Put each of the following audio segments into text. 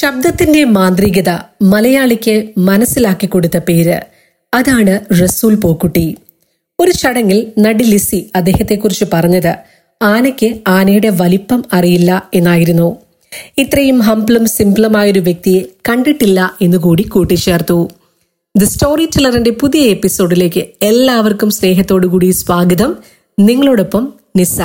ശബ്ദത്തിന്റെ മാന്ത്രികത മലയാളിക്ക് മനസ്സിലാക്കി കൊടുത്ത പേര്. അതാണ് റസൂൽ പോക്കുട്ടി. ഒരു ചടങ്ങിൽ നടി ലിസി അദ്ദേഹത്തെക്കുറിച്ച് പറഞ്ഞത് ആനയ്ക്ക് ആനയുടെ വലിപ്പം അറിയില്ല എന്നായിരുന്നു. ഇത്രയും ഹംപ്ലും സിംപിളുമായൊരു വ്യക്തിയെ കണ്ടിട്ടില്ല എന്നുകൂടി കൂട്ടിച്ചേർത്തു. ദി സ്റ്റോറി ടില്ലറിന്റെ പുതിയ എപ്പിസോഡിലേക്ക് എല്ലാവർക്കും സ്നേഹത്തോടുകൂടി സ്വാഗതം. നിങ്ങളോടൊപ്പം നിസ.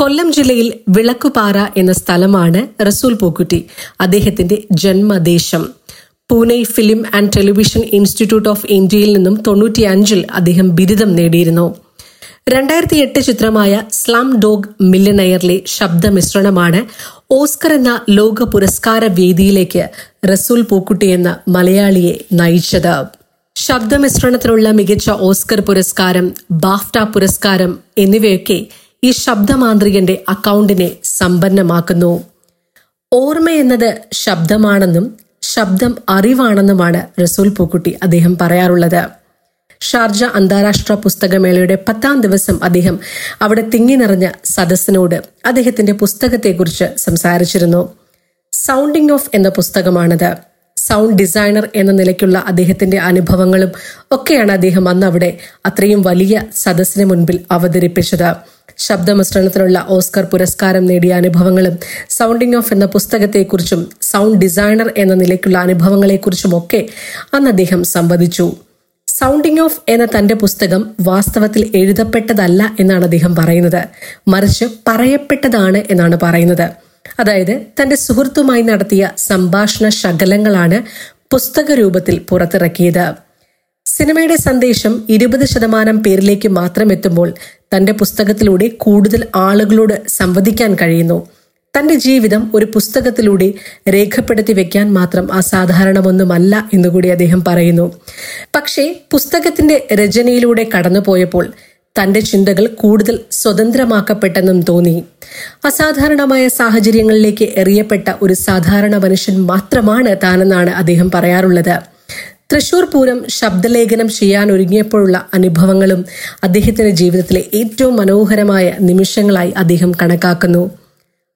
കൊല്ലം ജില്ലയിൽ വിളക്കുപാറ എന്ന സ്ഥലമാണ് റസൂൽ പൂക്കുറ്റി അദ്ദേഹത്തിന്റെ ജന്മദേശം. Pune film and television institute of ഇന്ത്യയിൽ നിന്നും തൊണ്ണൂറ്റിയഞ്ചിൽ അദ്ദേഹം ബിരുദം നേടിയിരുന്നു. രണ്ടായിരത്തി എട്ട് ചിത്രമായ സ്ലാം ഡോഗ് മില്ലനയറിലെ ശബ്ദമിശ്രണമാണ് ഓസ്കർ എന്ന ലോക പുരസ്കാര വേദിയിലേക്ക് റസൂൽ പൂക്കുട്ടി എന്ന മലയാളിയെ നയിച്ചത്. ശബ്ദമിശ്രണത്തിനുള്ള മികച്ച ഓസ്കർ പുരസ്കാരം ബാഫ്റ്റ പുരസ്കാരം എന്നിവയൊക്കെ ഈ ശബ്ദമാന്ത്രികന്റെ അക്കൗണ്ടിനെ സമ്പന്നമാക്കുന്നു. ഓർമ്മ എന്നത് ശബ്ദമാണെന്നും ശബ്ദം അറിവാണെന്നുമാണ് റസൂൽ പൂക്കുട്ടി അദ്ദേഹം പറയാറുള്ളത്. ഷാർജ അന്താരാഷ്ട്ര പുസ്തകമേളയുടെ പത്താം ദിവസം അദ്ദേഹം അവിടെ തിങ്ങി നിറഞ്ഞ സദസ്സിനോട് അദ്ദേഹത്തിന്റെ പുസ്തകത്തെക്കുറിച്ച് സംസാരിച്ചിരുന്നു. സൗണ്ടിങ് ഓഫ് എന്ന പുസ്തകമാണത്. സൗണ്ട് ഡിസൈനർ എന്ന നിലയ്ക്കുള്ള അദ്ദേഹത്തിന്റെ അനുഭവങ്ങളും ഒക്കെയാണ് അദ്ദേഹം അന്ന് അവിടെ അത്രയും വലിയ സദസ്സിന് മുൻപിൽ അവതരിപ്പിച്ചത്. ശബ്ദമിശ്രണത്തിനുള്ള ഓസ്കർ പുരസ്കാരം നേടിയ അനുഭവങ്ങളും സൗണ്ടിങ് ഓഫ് എന്ന പുസ്തകത്തെക്കുറിച്ചും സൗണ്ട് ഡിസൈനർ എന്ന നിലയ്ക്കുള്ള അനുഭവങ്ങളെക്കുറിച്ചുമൊക്കെ അന്ന് അദ്ദേഹം സംവദിച്ചു. സൗണ്ടിങ് ഓഫ് എന്ന തന്റെ പുസ്തകം വാസ്തവത്തിൽ എഴുതപ്പെട്ടതല്ല എന്നാണ് അദ്ദേഹം പറയുന്നത്. മറിച്ച് പറയപ്പെട്ടതാണ് എന്നാണ് പറയുന്നത്. അതായത് തന്റെ സുഹൃത്തുമായി നടത്തിയ സംഭാഷണ ശകലങ്ങളാണ് പുസ്തക രൂപത്തിൽ പുറത്തിറക്കിയത്. സിനിമയുടെ സന്ദേശം ഇരുപത് ശതമാനം പേരിലേക്ക് മാത്രം എത്തുമ്പോൾ തന്റെ പുസ്തകത്തിലൂടെ കൂടുതൽ ആളുകളോട് സംവദിക്കാൻ കഴിയുന്നു. തന്റെ ജീവിതം ഒരു പുസ്തകത്തിലൂടെ രേഖപ്പെടുത്തി വെക്കാൻ മാത്രം അസാധാരണമൊന്നുമല്ല എന്നുകൂടി അദ്ദേഹം പറയുന്നു. പക്ഷേ പുസ്തകത്തിന്റെ രചനയിലൂടെ കടന്നുപോയപ്പോൾ തന്റെ ചിന്തകൾ കൂടുതൽ സ്വതന്ത്രമാക്കപ്പെട്ടെന്നും തോന്നി. അസാധാരണമായ സാഹചര്യങ്ങളിലേക്ക് എറിയപ്പെട്ട ഒരു സാധാരണ മനുഷ്യൻ മാത്രമാണ് താനെന്നാണ് അദ്ദേഹം പറയാറുള്ളത്. തൃശൂർ പൂരം ശബ്ദലേഖനം ചെയ്യാൻ ഒരുങ്ങിയപ്പോഴുള്ള അനുഭവങ്ങളും അദ്ദേഹത്തിന്റെ ജീവിതത്തിലെ ഏറ്റവും മനോഹരമായ നിമിഷങ്ങളായി അദ്ദേഹം കണക്കാക്കുന്നു.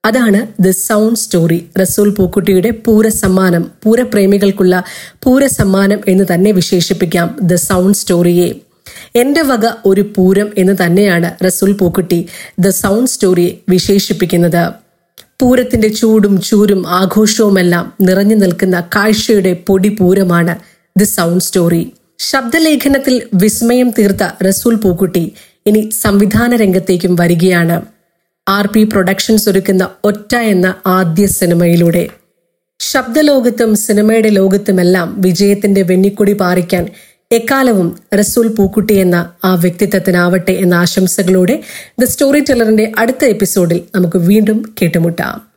അതാണ് ദ സൗണ്ട് സ്റ്റോറി റസൂൽ പൂക്കുട്ടിയുടെ പൂരസമ്മാനം പൂരപ്രേമികൾക്കുള്ള പൂരസമ്മാനം എന്ന് തന്നെ വിശേഷിപ്പിക്കാം ദ സൗണ്ട് സ്റ്റോറിയെ എന്റെ വക ഒരു പൂരം എന്ന് തന്നെയാണ് റസൂൽ പൂക്കുട്ടി ദ സൗണ്ട് സ്റ്റോറിയെ വിശേഷിപ്പിക്കുന്നത്. പൂരത്തിന്റെ ചൂടും ചൂരും ആഘോഷവുമെല്ലാം നിറഞ്ഞു നിൽക്കുന്ന കാഴ്ചയുടെ പൊടി പൂരമാണ് ദി സൗണ്ട് സ്റ്റോറി. ശബ്ദലേഖനത്തിൽ വിസ്മയം തീർത്ത റസൂൽ പൂക്കുട്ടി ഇനി സംവിധാന രംഗത്തേക്കും വരികയാണ്. ആർ പി പ്രൊഡക്ഷൻസ് ഒരുക്കുന്ന ഒറ്റ എന്ന ആദ്യ സിനിമയിലൂടെ. ശബ്ദലോകത്തും സിനിമയുടെ ലോകത്തുമെല്ലാം വിജയത്തിന്റെ വെന്നിക്കൊടി പാറിക്കാൻ എക്കാലവും റസൂൽ പൂക്കുട്ടി എന്ന ആ വ്യക്തിത്വത്തിനാവട്ടെ എന്ന ആശംസകളോടെ ദ സ്റ്റോറി ടെല്ലറിന്റെ അടുത്ത എപ്പിസോഡിൽ നമുക്ക് വീണ്ടും കേട്ടുമുട്ടാം.